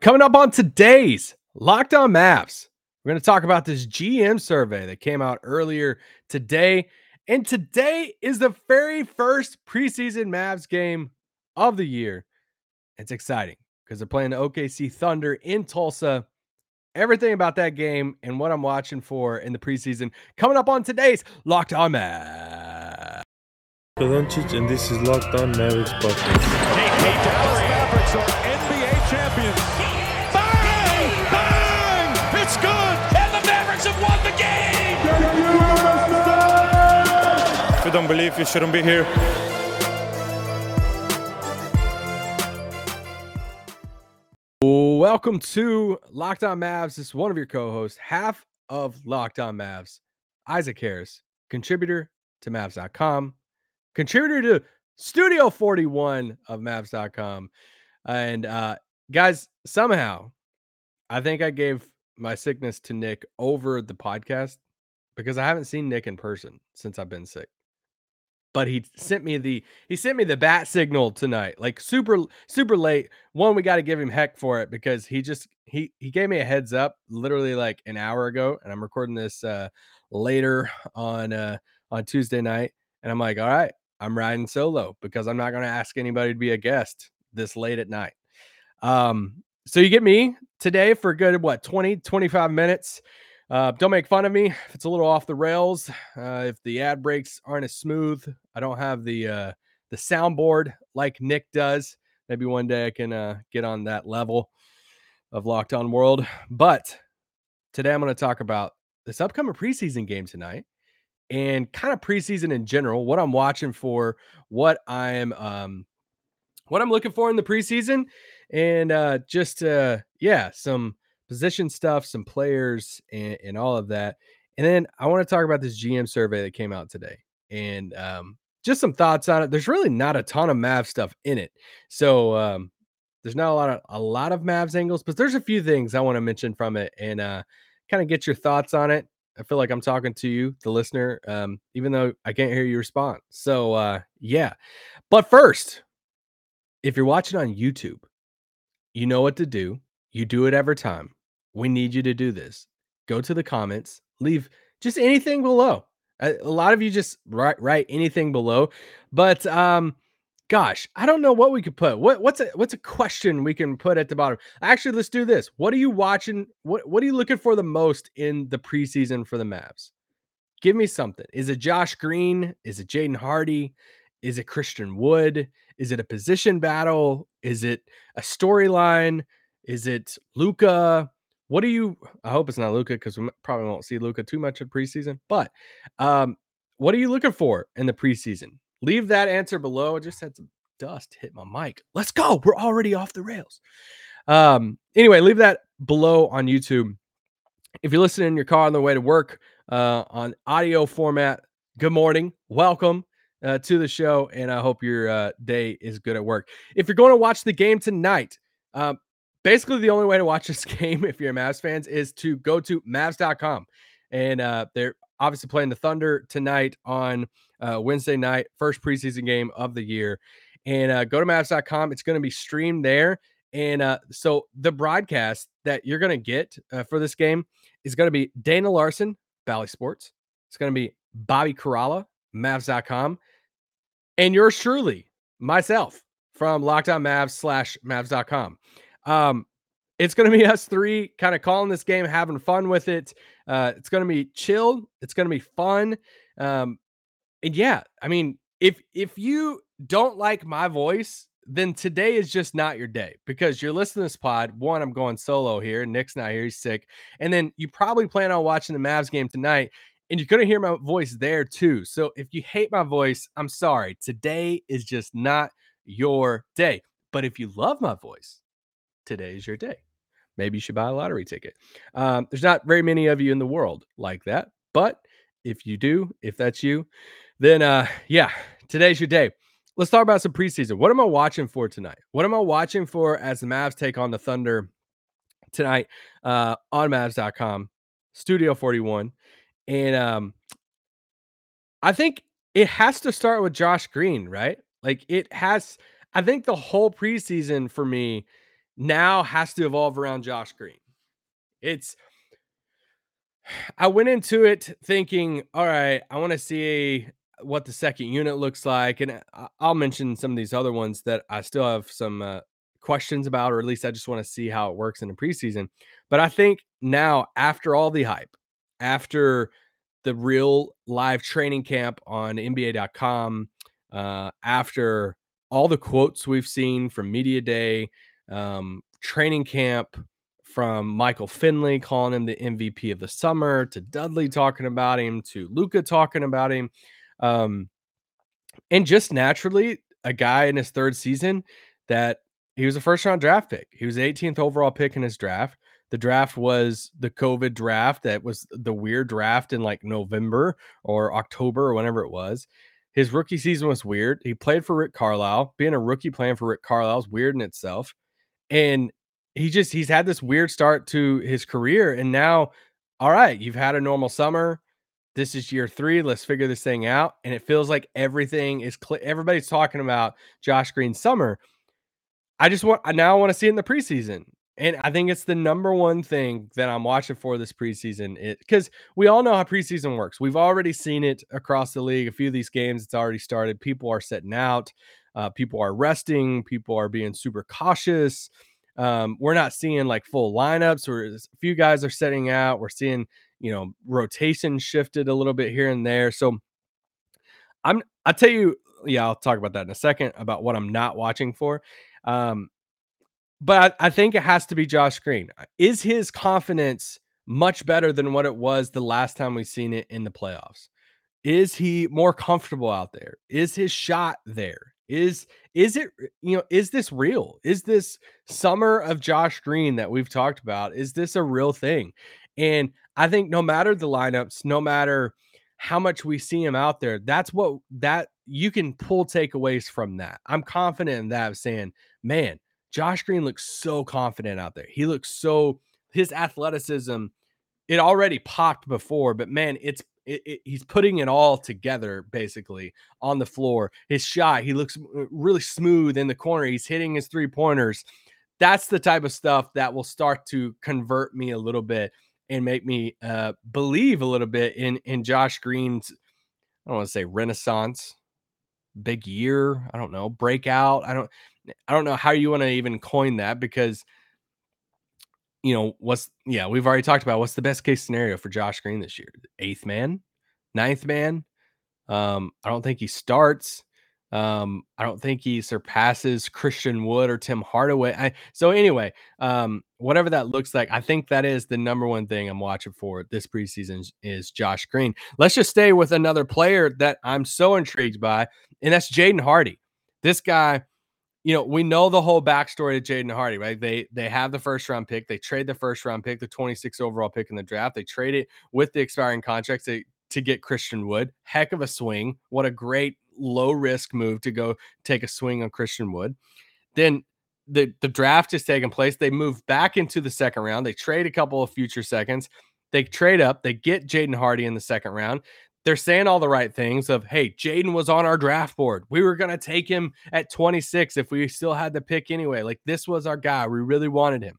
Coming up on today's Locked On Mavs, we're going to talk about this GM survey that came out earlier today. And today is the very first preseason Mavs game of the year. It's exciting because they're playing the OKC Thunder in Tulsa. Everything about that game and what I'm watching for in the preseason coming up on today's Locked On Mavs. Doncic, and this is Locked On Mavericks podcast. You don't believe, you shouldn't be here. Welcome to Locked On Mavs. This is one of your co-hosts, half of Locked On Mavs, Isaac Harris, contributor to Mavs.com, contributor to Studio 41 of Mavs.com. And uh guys, somehow I think I gave my sickness to Nick over the podcast because I haven't seen Nick in person since I've been sick but he sent me the he sent me the bat signal tonight like super super late. One we got to give him heck for it because he just he he gave me a heads up literally like an hour ago and i'm recording this uh later on uh on tuesday night and i'm like all right i'm riding solo because i'm not going to ask anybody to be a guest this late at night. Um so you get me today for good what 20 25 minutes uh, don't make fun of me if it's a little off the rails. Uh, if the ad breaks aren't as smooth, I don't have the uh, the soundboard like Nick does. Maybe one day I can uh, get on that level of Locked On World. But today I'm going to talk about this upcoming preseason game tonight and kind of preseason in general. What I'm watching for, what I'm um, what I'm looking for in the preseason, and uh, just uh, yeah, some position stuff, some players, and, and all of that. And then I want to talk about this GM survey that came out today and um, just some thoughts on it. There's really not a ton of Mav stuff in it. So um, there's not a lot of a lot of Mavs angles, but there's a few things I want to mention from it and uh, kind of get your thoughts on it. I feel like I'm talking to you, the listener, um, even though I can't hear you respond. So uh, yeah. But first, if you're watching on YouTube, you know what to do. You do it every time we need you to do this. Go to the comments, leave just anything below. A, a lot of you just write write anything below, but um, gosh, I don't know what we could put. What what's a what's a question we can put at the bottom? Actually, let's do this. What are you watching? What what are you looking for the most in the preseason for the Mavs? Give me something. Is it Josh Green? Is it Jaden Hardy? Is it Christian Wood? Is it a position battle? Is it a storyline? Is it Luka? What do you? I hope it's not Luka because we probably won't see Luka too much in preseason. But um, what are you looking for in the preseason? Leave that answer below. I just had some dust hit my mic. Let's go. We're already off the rails. Um, anyway, leave that below on YouTube. If you're listening in your car on the way to work uh, on audio format, good morning. Welcome uh, to the show, and I hope your uh, day is good at work. If you're going to watch the game tonight, um, basically the only way to watch this game if you're a Mavs fans is to go to Mavs.com. And uh, they're obviously playing the Thunder tonight on uh, Wednesday night, first preseason game of the year. And uh, go to Mavs.com. It's going to be streamed there. And uh, so the broadcast that you're going to get uh, for this game is going to be Dana Larson, Bally Sports. It's going to be Bobby Karalla, Mavs.com. And yours truly, myself, from Locked On Mavs slash Mavs.com. Um, it's going to be us three kind of calling this game, having fun with it. Uh, it's going to be chill. It's going to be fun. Um, and yeah, I mean, if if you don't like my voice, then today is just not your day because you're listening to this pod. One, I'm going solo here. Nick's not here; he's sick. And then you probably plan on watching the Mavs game tonight, and you're to hear my voice there too. So if you hate my voice, I'm sorry. Today is just not your day. But if you love my voice, today's your day. Maybe you should buy a lottery ticket. Um, there's not very many of you in the world like that, but if you do, if that's you, then uh, yeah, today's your day. Let's talk about some preseason. What am I watching for tonight? What am I watching for as the Mavs take on the Thunder tonight uh, on Mavs.com, Studio 41, and um, I think it has to start with Josh Green, right? Like it has. I think the whole preseason for me now has to evolve around Josh Green. It's I went into it thinking, all right, I want to see what the second unit looks like, and I'll mention some of these other ones that I still have some uh, questions about, or at least I just want to see how it works in the preseason. But I think now, after all the hype, after the real live training camp on NBA.com, uh, after all the quotes we've seen from Media Day, um, training camp, from Michael Finley calling him the MVP of the summer to Dudley talking about him to Luka talking about him. Um, and just naturally, a guy in his third season that he was a first round draft pick. He was 18th overall pick in his draft. The draft was the COVID draft that was the weird draft in like November or October or whenever it was. His rookie season was weird. He played for Rick Carlisle. Being a rookie playing for Rick Carlisle is weird in itself. And he just he's had this weird start to his career and now all right you've had a normal summer. This is year three let's figure this thing out and it feels like everything is clear everybody's talking about josh green's summer. I just want i now want to see it in the preseason and i think it's the number one thing that i'm watching for this preseason It because we all know how preseason works. We've already seen it across the league a few of these games it's already started people are setting out uh, people are resting people are being super cautious um, we're not seeing like full lineups. Where a few guys are setting out. We're seeing you know rotation shifted a little bit here and there. So I'm I'll tell you, yeah, I'll talk about that in a second about what I'm not watching for. Um, but I, I think it has to be Josh Green. Is his confidence much better than what it was the last time we've seen it in the playoffs? Is he more comfortable out there? Is his shot there? Is is it you know is this real? Is this summer of Josh Green that we've talked about? Is this a real thing? And I think no matter the lineups, no matter how much we see him out there, that's what that you can pull takeaways from that. I'm confident in that of saying, man, Josh Green looks so confident out there. He looks so his athleticism, it already popped before, but man, it's it, it, he's putting it all together basically on the floor. His shot, he looks uh, really smooth in the corner. He's hitting his three pointers. That's the type of stuff that will start to convert me a little bit and make me uh, believe a little bit in in Josh Green's. I don't want to say renaissance, big year. I don't know breakout. I don't. I don't know how you want to even coin that because you know, what's yeah, we've already talked about what's the best case scenario for Josh Green this year? Eighth man, ninth man. Um, I don't think he starts. Um, I don't think he surpasses Christian Wood or Tim Hardaway. I, so anyway, um, whatever that looks like, I think that is the number one thing I'm watching for this preseason is Josh Green. Let's just stay with another player that I'm so intrigued by, and that's Jaden Hardy. This guy you know, we know the whole backstory to Jaden Hardy, right? They they have the first round pick, they trade the first round pick, the 26 overall pick in the draft. They trade it with the expiring contracts to, to get Christian Wood. Heck of a swing. What a great low risk move to go take a swing on Christian Wood. Then the the draft is taking place. They move back into the second round. They trade a couple of future seconds. They trade up. They get Jaden Hardy in the second round they're saying all the right things of hey jaden was on our draft board. We were going to take him at 26 if we still had the pick anyway. Like this was our guy. We really wanted him.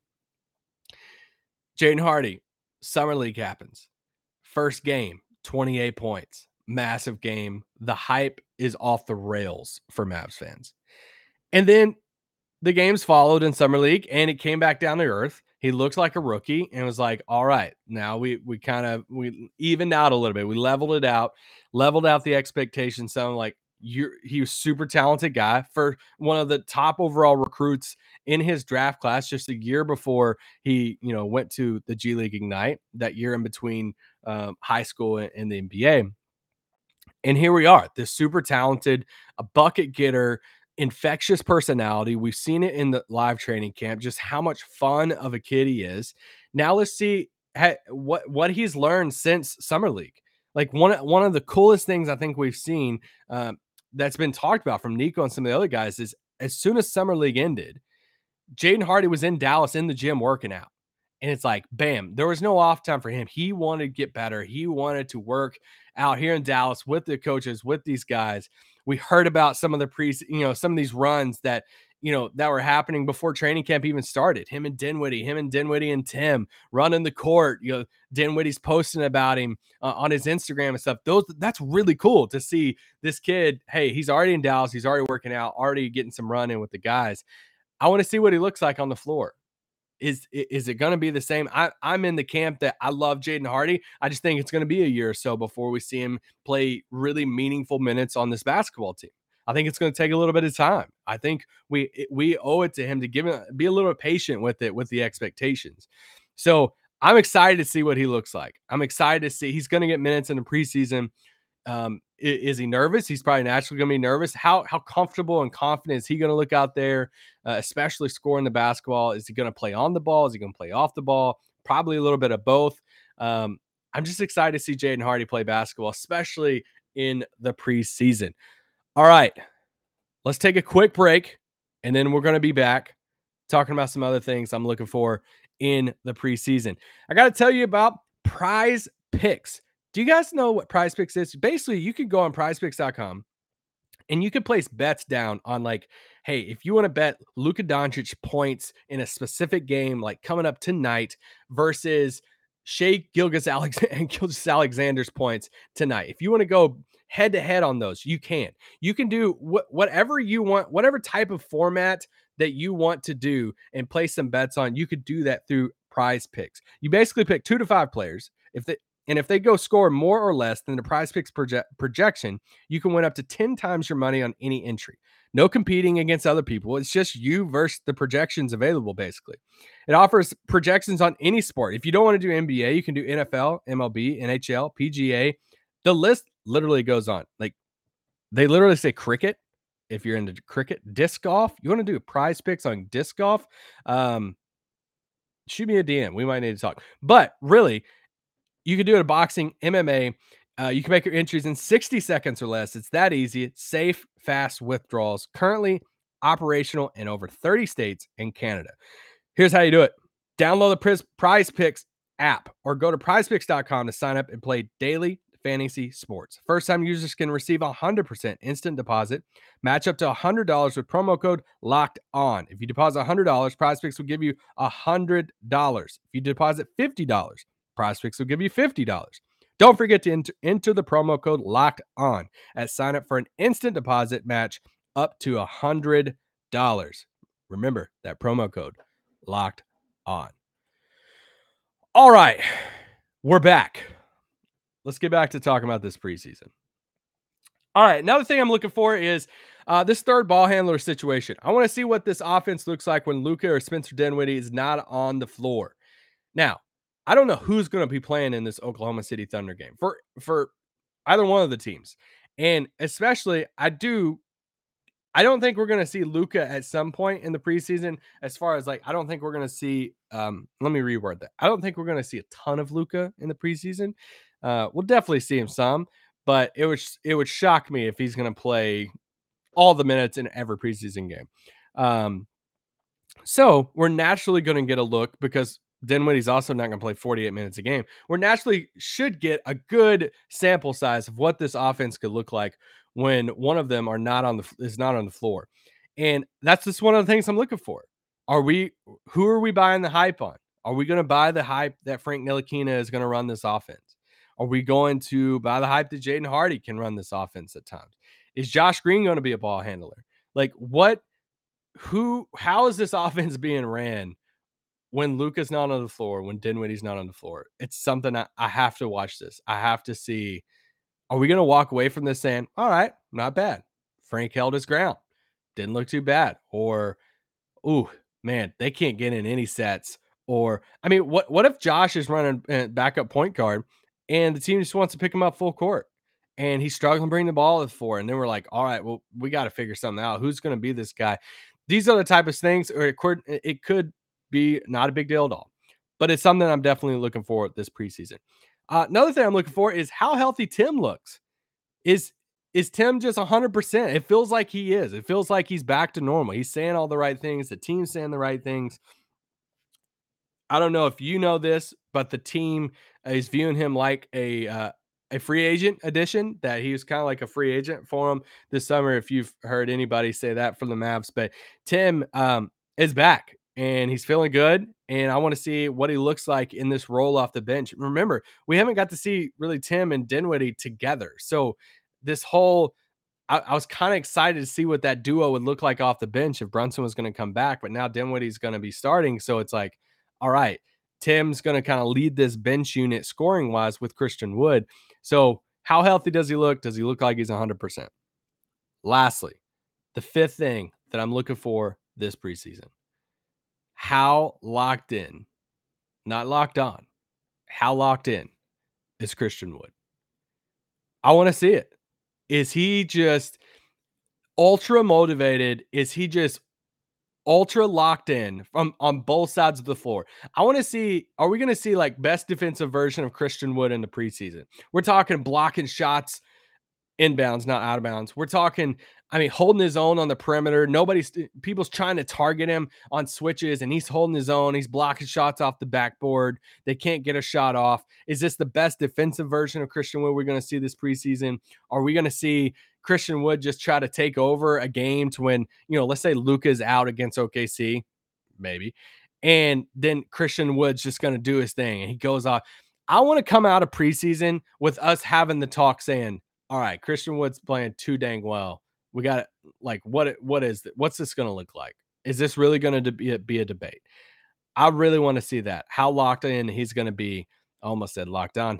Jaden hardy summer league happens. First game 28 points. Massive game. The hype is off the rails for Mavs fans. And then the games followed in summer league and it came back down to earth he looked like a rookie and was like, all right, now we we kind of we evened out a little bit. We leveled it out, leveled out the expectations. Sound like you he was super talented guy for one of the top overall recruits in his draft class just a year before he you know went to the G League Ignite that year in between um, high school and, and the NBA. And here we are, this super talented, a bucket getter, infectious personality. We've seen it in the live training camp, just how much fun of a kid he is. Now let's see what what he's learned since summer league. Like one one of the coolest things I think we've seen um, that's been talked about from Nico and some of the other guys is as soon as summer league ended, Jaden Hardy was in Dallas in the gym working out. And it's like, bam, there was no off time for him. He wanted to get better. He wanted to work out here in Dallas with the coaches, with these guys we heard about some of the pre, you know, some of these runs that you know, that were happening before training camp even started. Him and Dinwiddie, him and Dinwiddie and Tim running the court. You know, Dinwiddie's posting about him uh, on his Instagram and stuff. Those that's really cool to see this kid. Hey, he's already in Dallas. He's already working out, already getting some run in with the guys. I want to see what he looks like on the floor. Is is it going to be the same? I, I'm in the camp that I love Jaden Hardy. I just think it's going to be a year or so before we see him play really meaningful minutes on this basketball team. I think it's going to take a little bit of time. I think we we owe it to him to give him be a little patient with it with the expectations. So I'm excited to see what he looks like. I'm excited to see he's going to get minutes in the preseason. Um, is, he nervous? He's probably naturally going to be nervous. How how comfortable and confident is he going to look out there, uh, especially scoring the basketball? Is he going to play on the ball? Is he going to play off the ball? Probably a little bit of both. Um, I'm just excited to see Jaden Hardy play basketball, especially in the preseason. All right. Let's take a quick break and then we're going to be back talking about some other things I'm looking for in the preseason. I got to tell you about prize picks. Do you guys know what prize picks is? Basically, you can go on prizepicks.com and you can place bets down on like, hey, if you want to bet Luka Doncic points in a specific game, like coming up tonight versus Shai Gilgeous Alexander's points tonight. If you want to go head to head on those. You can. You can do wh- whatever you want, whatever type of format that you want to do and place some bets on. You could do that through prize picks. You basically pick two to five players. If they and if they go score more or less than the prize picks proje- projection, you can win up to 10 times your money on any entry. No competing against other people. It's just you versus the projections available, basically. It offers projections on any sport. If you don't want to do NBA, you can do NFL, MLB, NHL, PGA. The list literally goes on. Like they literally say cricket. If you're into cricket, disc golf, you want to do prize picks on disc golf. Um, shoot me a DM. We might need to talk. But really, you can do it in boxing, MMA. Uh, you can make your entries in 60 seconds or less. It's that easy. It's safe, fast withdrawals. Currently operational in over 30 states and Canada. Here's how you do it download the Prize Picks app or go to prizepicks.com to sign up and play daily fantasy sports. First time users can receive a 100% instant deposit, match up to $100 with promo code locked on. If you deposit $100, Prize Picks will give you $100. If you deposit $50, Prize Picks will give you $50. Don't forget to enter, enter the promo code locked on at sign up for an instant deposit match up to $100. Remember that promo code locked on. All right, we're back let's get back to talking about this preseason. All right, another thing I'm looking for is uh, this third ball handler situation. I want to see what this offense looks like when Luka or Spencer Dinwiddie is not on the floor. Now, I don't know who's going to be playing in this Oklahoma City Thunder game for for either one of the teams, and especially I do. I don't think we're going to see Luka at some point in the preseason. As far as like, I don't think we're going to see. Um, let me reword that. I don't think we're going to see a ton of Luka in the preseason. Uh, we'll definitely see him some, but it would it would shock me if he's going to play all the minutes in every preseason game. Um, so we're naturally going to get a look because Dinwiddie's also not going to play 48 minutes a game. We're naturally should get a good sample size of what this offense could look like when one of them are not on the is not on the floor. And that's just one of the things I'm looking for. Are we who are we buying the hype on? Are we going to buy the hype that Frank Ntilikina is going to run this offense? Are we going to buy the hype that Jaden Hardy can run this offense at times? Is Josh Green going to be a ball handler? Like what who how is this offense being ran when Luka's not on the floor, when Dinwiddie's not on the floor? It's something I, I have to watch this. I have to see. Are we going to walk away from this saying, all right, not bad. Frank held his ground. Didn't look too bad. Or, ooh, man, they can't get in any sets. Or, I mean, what what if Josh is running uh, backup point guard and the team just wants to pick him up full court. And he's struggling to bring the ball with four. And then we're like, all right, well, we got to figure something out. Who's going to be this guy? These are the type of things, or it could, it could be not a big deal at all, but it's something I'm definitely looking for this preseason. Uh, another thing I'm looking for is how healthy Tim looks. Is is Tim just 100%? It feels like he is. It feels like he's back to normal. He's saying all the right things. The team's saying the right things. I don't know if you know this, but the team is viewing him like a uh, a free agent addition that he was kind of like a free agent for him this summer. If you've heard anybody say that from the Mavs, but Tim um, is back and he's feeling good. And I want to see what he looks like in this role off the bench. Remember, we haven't got to see really Tim and Dinwiddie together. So this whole I, I was kind of excited to see what that duo would look like off the bench if Brunson was going to come back, but now Dinwiddie's going to be starting. So it's like, all right, Tim's going to kind of lead this bench unit scoring wise with Christian Wood. So, how healthy does he look? Does he look like he's 100%? Lastly, the fifth thing that I'm looking for this preseason how locked in, not locked on, how locked in is Christian Wood? I want to see it. Is he just ultra motivated? Is he just ultra locked in from on both sides of the floor. I want to see are we going to see like best defensive version of Christian Wood in the preseason? We're talking blocking shots inbounds, not out of bounds. We're talking I mean, holding his own on the perimeter. Nobody's eh, people's trying to target him on switches, and he's holding his own. He's blocking shots off the backboard. They can't get a shot off. Is this the best defensive version of Christian Wood we're going to see this preseason? Are we going to see Christian Wood just try to take over a game to when, you know, let's say Luka's out against OKC, maybe, and then Christian Wood's just going to do his thing and he goes off. I want to come out of preseason with us having the talk saying, all right, Christian Wood's playing too dang well. We got. Like, what, what is, what's this going to look like? Is this really going to be a, be a debate? I really want to see that. How locked in he's going to be. I almost said locked on.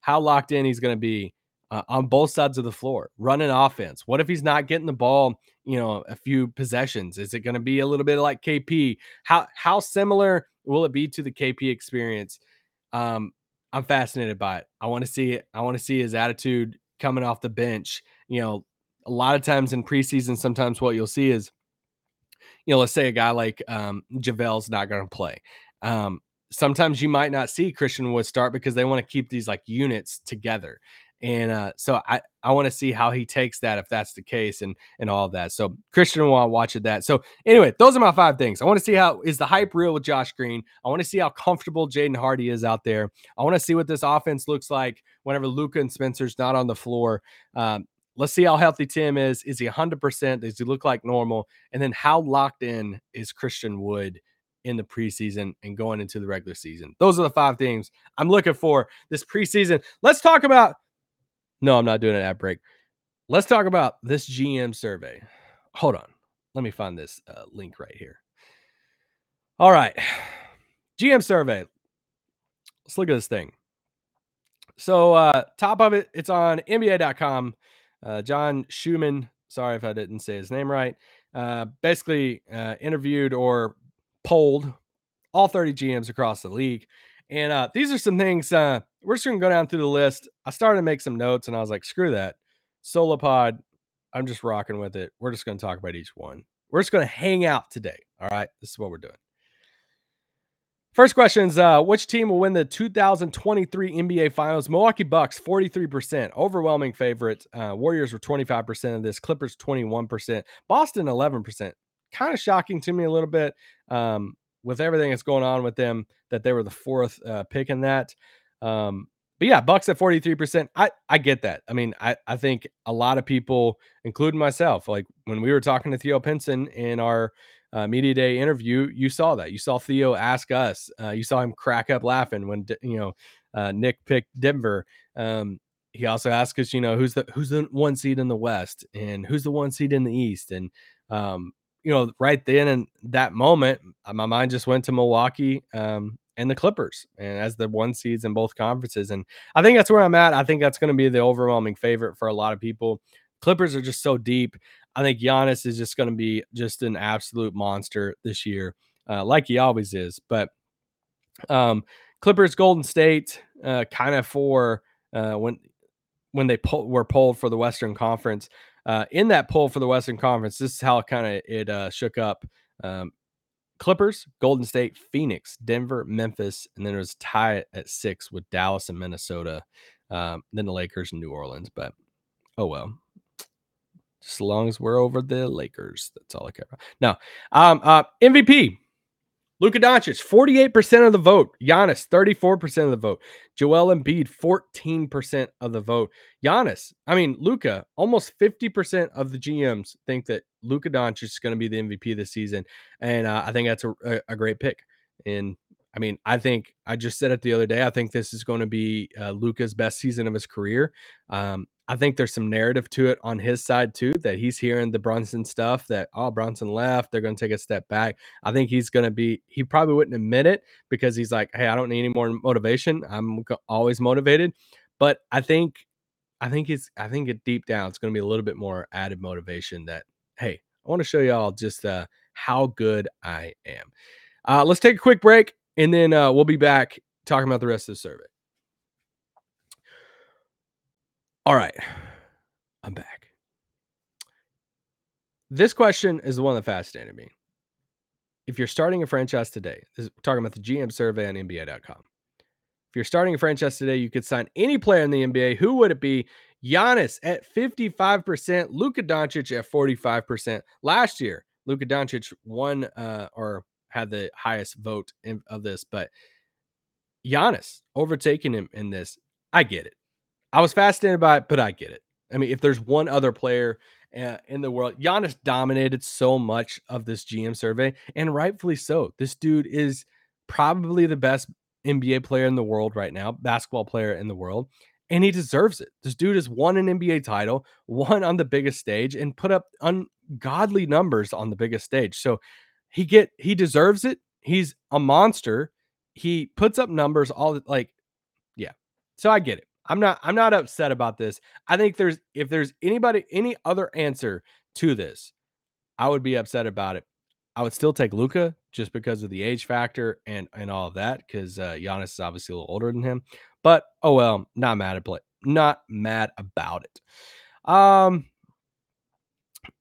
How locked in he's going to be uh, on both sides of the floor, running offense. What if he's not getting the ball, you know, a few possessions? Is it going to be a little bit like KP? How how similar will it be to the KP experience? Um, I'm fascinated by it. I want to see it. I want to see his attitude coming off the bench. You know, a lot of times in preseason, sometimes what you'll see is, you know, let's say a guy like um, JaVale's not going to play. Um, sometimes you might not see Christian Wood start because they want to keep these like units together. And uh, so I, I want to see how he takes that if that's the case and and all of that. So Christian will watch it that. So anyway, those are my five things. I want to see how is the hype real with Josh Green. I want to see how comfortable Jaden Hardy is out there. I want to see what this offense looks like whenever Luka and Spencer's not on the floor. Um, let's see how healthy Tim is. Is he 100%? Does he look like normal? And then how locked in is Christian Wood in the preseason and going into the regular season? Those are the five things I'm looking for this preseason. Let's talk about no, I'm not doing an ad break. Let's talk about this GM survey. Hold on. Let me find this uh, link right here. All right. GM survey. Let's look at this thing. So, uh, top of it, it's on NBA.com. Uh, John Schuhmann, sorry if I didn't say his name right, uh, basically uh, interviewed or polled all 30 GMs across the league. And uh, these are some things we're just gonna go down through the list. I started to make some notes and I was like, screw that. Solo pod, I'm just rocking with it. We're just gonna talk about each one. We're just gonna hang out today. All right. This is what we're doing. First question is uh, which team will win the 2023 NBA Finals? Milwaukee Bucks, 43%, overwhelming favorite. Uh, Warriors were 25% of this, Clippers 21%, Boston 11%. Kind of shocking to me a little bit um, with everything that's going on with them that they were the fourth uh, pick in that. Um, but yeah, Bucks at 43%. I, I get that. I mean, I, I think a lot of people, including myself, like when we were talking to Theo Pinson in our uh, media day interview, you saw that. You saw Theo ask us. Uh, you saw him crack up laughing when you know uh, Nick picked Denver. Um, he also asked us, you know, who's the who's the one seed in the West and who's the one seed in the East, and um, you know, right then and that moment, my mind just went to Milwaukee um, and the Clippers, and as the one seeds in both conferences. And I think that's where I'm at. I think that's going to be the overwhelming favorite for a lot of people. Clippers are just so deep. I think Giannis is just going to be just an absolute monster this year, uh, like he always is. But um, Clippers, Golden State, uh, kind of for uh, when when they pull, were pulled for the Western Conference. Uh, in that poll for the Western Conference, this is how kind of it uh, shook up. Um, Clippers, Golden State, Phoenix, Denver, Memphis, and then it was tie at six with Dallas and Minnesota. Um, then the Lakers and New Orleans. But oh well. As long as we're over the Lakers, that's all I care about. Now, um, uh, MVP. Luka Doncic, 48% of the vote. Giannis, 34% of the vote. Joel Embiid, 14% of the vote. Giannis, I mean, Luka, almost 50% of the GMs think that Luka Doncic is going to be the MVP this season. And uh, I think that's a, a, a, great pick. And I mean, I think I just said it the other day. I think this is going to be uh, Luka's best season of his career. Um, I think there's some narrative to it on his side too that he's hearing the Brunson stuff that oh Brunson left, they're going to take a step back. I think he's going to be he probably wouldn't admit it because he's like, "Hey, I don't need any more motivation. I'm always motivated." But I think I think it's I think it deep down it's going to be a little bit more added motivation that hey, I want to show y'all just uh how good I am. Uh let's take a quick break and then uh we'll be back talking about the rest of the survey. All right. I'm back. This question is the one that fascinated me. If you're starting a franchise today, this is talking about the GM survey on NBA.com. If you're starting a franchise today, you could sign any player in the NBA. Who would it be? Giannis at 55%, Luka Doncic at 45%. Last year, Luka Doncic won uh, or had the highest vote in, of this, but Giannis overtaking him in this. I get it. I was fascinated by it, but I get it. I mean, if there's one other player uh, in the world, Giannis dominated so much of this GM survey, and rightfully so. This dude is probably the best NBA player in the world right now, basketball player in the world, and he deserves it. This dude has won an NBA title, won on the biggest stage, and put up ungodly numbers on the biggest stage. So he get he deserves it. He's a monster. He puts up numbers all like, yeah. So I get it. I'm not I'm not upset about this. I think there's if there's anybody any other answer to this, I would be upset about it. I would still take Luka just because of the age factor and and all of that because uh, Giannis is obviously a little older than him. But oh well, not mad at play, not mad about it. Um,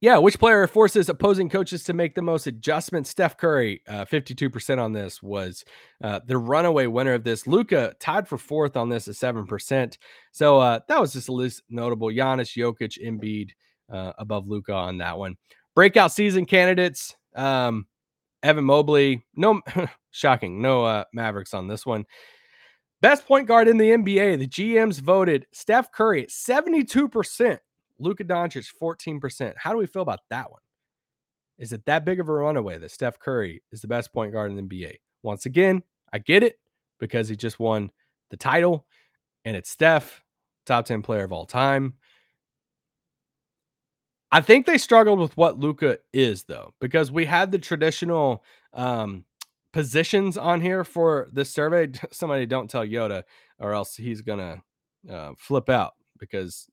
yeah, which player forces opposing coaches to make the most adjustments? Steph Curry, uh, 52% on this was uh, the runaway winner of this. Luka tied for fourth on this at 7%. So uh, that was just a least notable. Giannis, Jokic, Embiid uh, above Luka on that one. Breakout season candidates. Um, Evan Mobley, no, shocking, no uh, Mavericks on this one. Best point guard in the NBA. The GMs voted Steph Curry 72%. Luka Doncic, 14%. How do we feel about that one? Is it that big of a runaway that Steph Curry is the best point guard in the NBA? Once again, I get it because he just won the title and it's Steph, top 10 player of all time. I think they struggled with what Luka is, though, because we had the traditional um, positions on here for this survey. Somebody don't tell Yoda, or else he's gonna uh, flip out because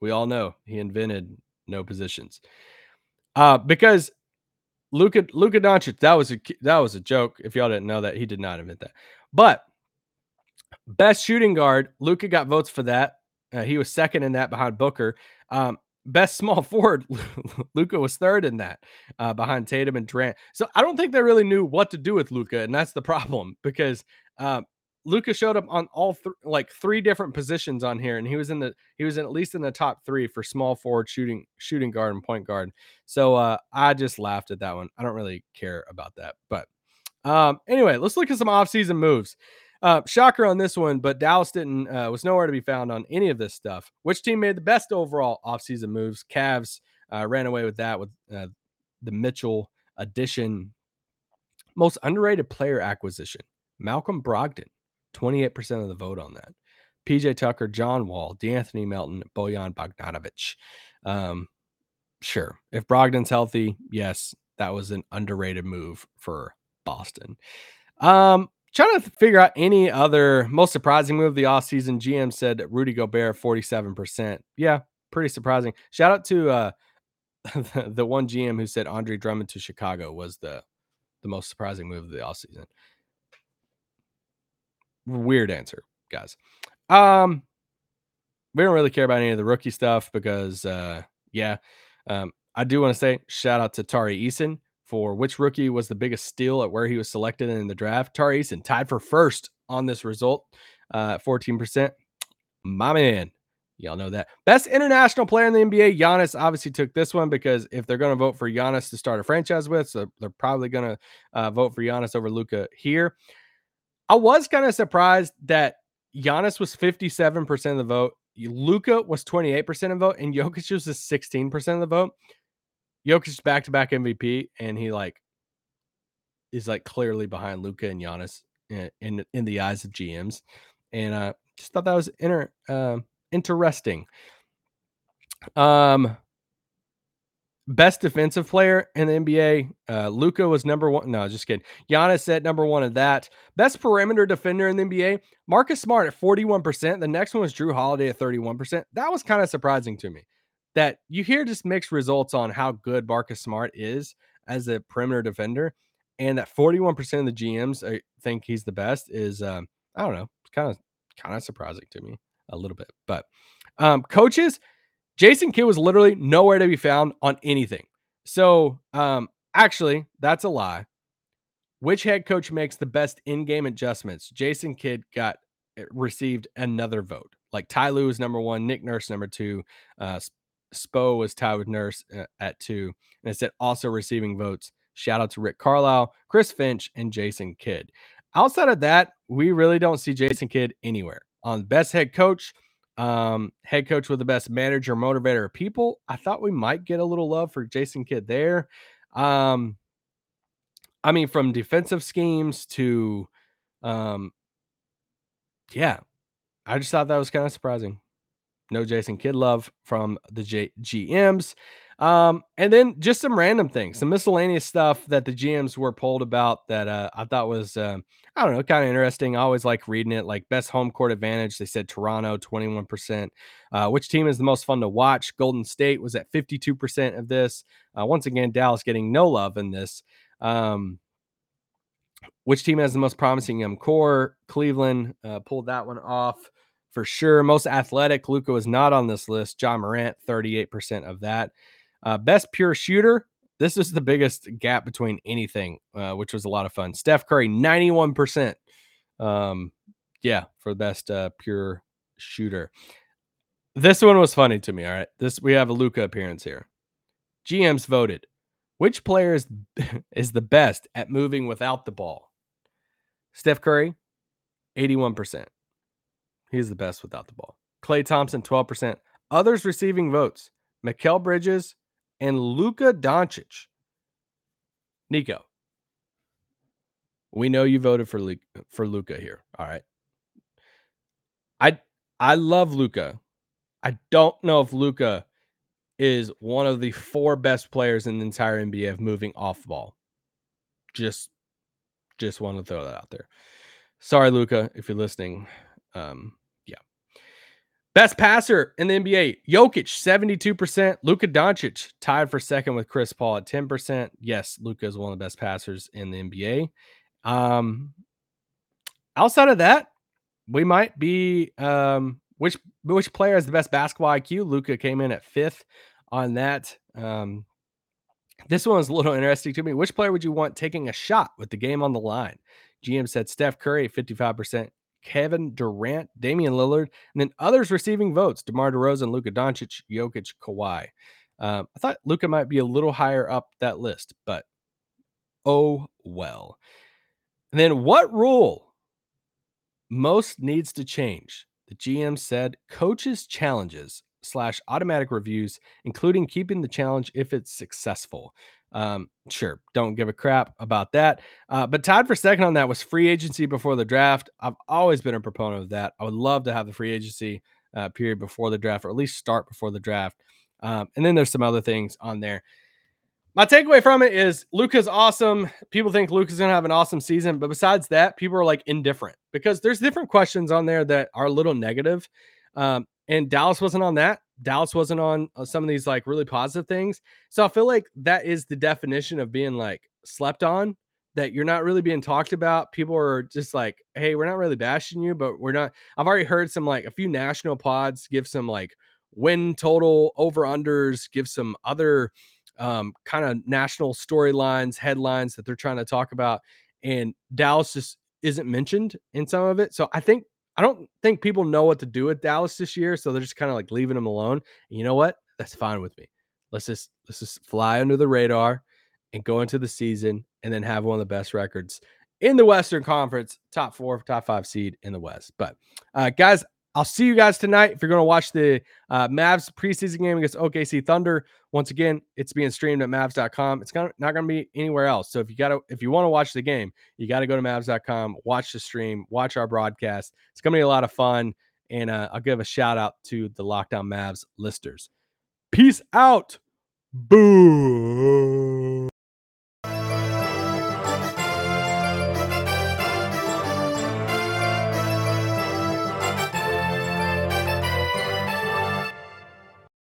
we all know he invented no positions. Uh, because Luka Luka Doncic, that was a that was a joke. If y'all didn't know that, he did not invent that. But best shooting guard, Luka got votes for that. Uh, he was second in that behind Booker. Um, best small forward, Luka was third in that uh, behind Tatum and Durant. So I don't think they really knew what to do with Luka, and that's the problem because uh, Luka's showed up on all th- like three different positions on here, and he was in the he was in, at least in the top three for small forward, shooting shooting guard, and point guard. So uh, I just laughed at that one. I don't really care about that, but um, anyway, let's look at some offseason moves. Uh, shocker on this one, but Dallas didn't uh, was nowhere to be found on any of this stuff. Which team made the best overall offseason moves? Cavs uh, ran away with that with uh, the Mitchell addition. Most underrated player acquisition: Malcolm Brogdon. 28% of the vote on that. PJ Tucker, John Wall, De'Anthony Melton, Bojan Bogdanovic. Um, sure. If Brogdon's healthy, yes, that was an underrated move for Boston. Um, trying to figure out any other most surprising move of the offseason. GM said Rudy Gobert 47%. Yeah, pretty surprising. Shout out to uh the, the one GM who said Andre Drummond to Chicago was the the most surprising move of the offseason weird answer, guys. Um, we don't really care about any of the rookie stuff because, uh, yeah, um, I do want to say shout out to Tari Eason for which rookie was the biggest steal at where he was selected in the draft. Tari Eason tied for first on this result, uh, 14%. My man, Y'all know that. Best international player in the NBA, Giannis obviously took this one because if they're going to vote for Giannis to start a franchise with, so they're probably going to uh, vote for Giannis over Luka here. I was kind of surprised that Giannis was 57% of the vote. Luka was 28% of the vote, and Jokic was just 16% of the vote. Jokic back to back MVP, and he like is like clearly behind Luka and Giannis in, in, in the eyes of GMs. And uh just thought that was inter, uh, interesting. Um best defensive player in the NBA. Uh, Luka was number one. No, just kidding. Giannis said number one of that. Best perimeter defender in the NBA. Marcus Smart at 41%. The next one was Jrue Holiday at 31%. That was kind of surprising to me that you hear just mixed results on how good Marcus Smart is as a perimeter defender. And that 41% of the GMs think he's the best is, um, I don't know, kind of kind of surprising to me a little bit. But um, coaches, Jason Kidd was literally nowhere to be found on anything. So, um, actually, that's a lie. Which head coach makes the best in-game adjustments? Jason Kidd got eh, received another vote. Like Ty Lue is number one, Nick Nurse number two, uh, Spo was tied with Nurse uh, at two, and it said also receiving votes. Shout out to Rick Carlisle, Chris Finch, and Jason Kidd. Outside of that, we really don't see Jason Kidd anywhere on best head coach um, head coach with the best manager, motivator of people. I thought we might get a little love for Jason Kidd there. Um, I mean, from defensive schemes to, um, yeah, I just thought that was kind of surprising. No Jason Kidd love from the J- GMs. Um, and then just some random things, some miscellaneous stuff that the GMs were polled about that uh, I thought was, uh, I don't know, kind of interesting. I always like reading it. Like best home court advantage, they said Toronto, 21%. Uh, which team is the most fun to watch? Golden State was at 52% of this. Uh, once again, Dallas getting no love in this. Um, which team has the most promising young core? Cleveland uh, pulled that one off for sure. Most athletic, Luka was not on this list. Ja Morant, 38% of that. Uh, best pure shooter. This is the biggest gap between anything, uh, which was a lot of fun. Steph Curry, 91%. Um, yeah, for the best uh, pure shooter. This one was funny to me. All right. This we have a Luka appearance here. GMs voted. Which player is, is the best at moving without the ball? Steph Curry, 81%. He's the best without the ball. Klay Thompson, 12%. Others receiving votes. Mikal Bridges, and Luka Doncic. Nico, we know you voted for Luka, for Luka here. All right. I I love Luka. I don't know if Luka is one of the four best players in the entire NBA of moving off ball. Just just want to throw that out there. Sorry, Luka, if you're listening. Um, Best passer in the NBA, Jokic, 72%. Luka Doncic tied for second with Chris Paul at 10%. Yes, Luka is one of the best passers in the NBA. Um, outside of that, we might be um, which which player has the best basketball IQ? Luka came in at fifth on that. Um, this one was a little interesting to me. Which player would you want taking a shot with the game on the line? GM said Steph Curry, 55%. Kevin Durant, Damian Lillard, and then others receiving votes: DeMar DeRozan, Luka Doncic, Jokic, Kawhi. Um, I thought Luka might be a little higher up that list, but oh well. And then what rule most needs to change? The GM said coaches' challenges slash automatic reviews, including keeping the challenge if it's successful. Um, sure, don't give a crap about that. Uh, but tied for second on that was free agency before the draft. I've always been a proponent of that. I would love to have the free agency uh, period before the draft, or at least start before the draft. Um, and then there's some other things on there. My takeaway from it is Luka's awesome. People think Luka's gonna have an awesome season, but besides that, people are like indifferent because there's different questions on there that are a little negative. Um, and Dallas wasn't on that. Dallas wasn't on uh, some of these like really positive things. So I feel like that is the definition of being like slept on that you're not really being talked about. People are just like, hey, we're not really bashing you, but we're not. I've already heard some like a few national pods give some like win total over unders, give some other um, kind of national storylines, headlines that they're trying to talk about. And Dallas just isn't mentioned in some of it. So I think I don't think people know what to do with Dallas this year, so they're just kind of like leaving him alone. And you know what? That's fine with me. Let's just let's just fly under the radar and go into the season and then have one of the best records in the Western Conference, top four, top five seed in the West. But uh, guys, I'll see you guys tonight. If you're going to watch the uh, Mavs preseason game against OKC Thunder, once again, it's being streamed at Mavs.com. It's gonna, not going to be anywhere else. So if you got to, if you want to watch the game, you got to go to Mavs.com, watch the stream, watch our broadcast. It's going to be a lot of fun. And uh, I'll give a shout out to the Locked On Mavs listers. Peace out. Boo.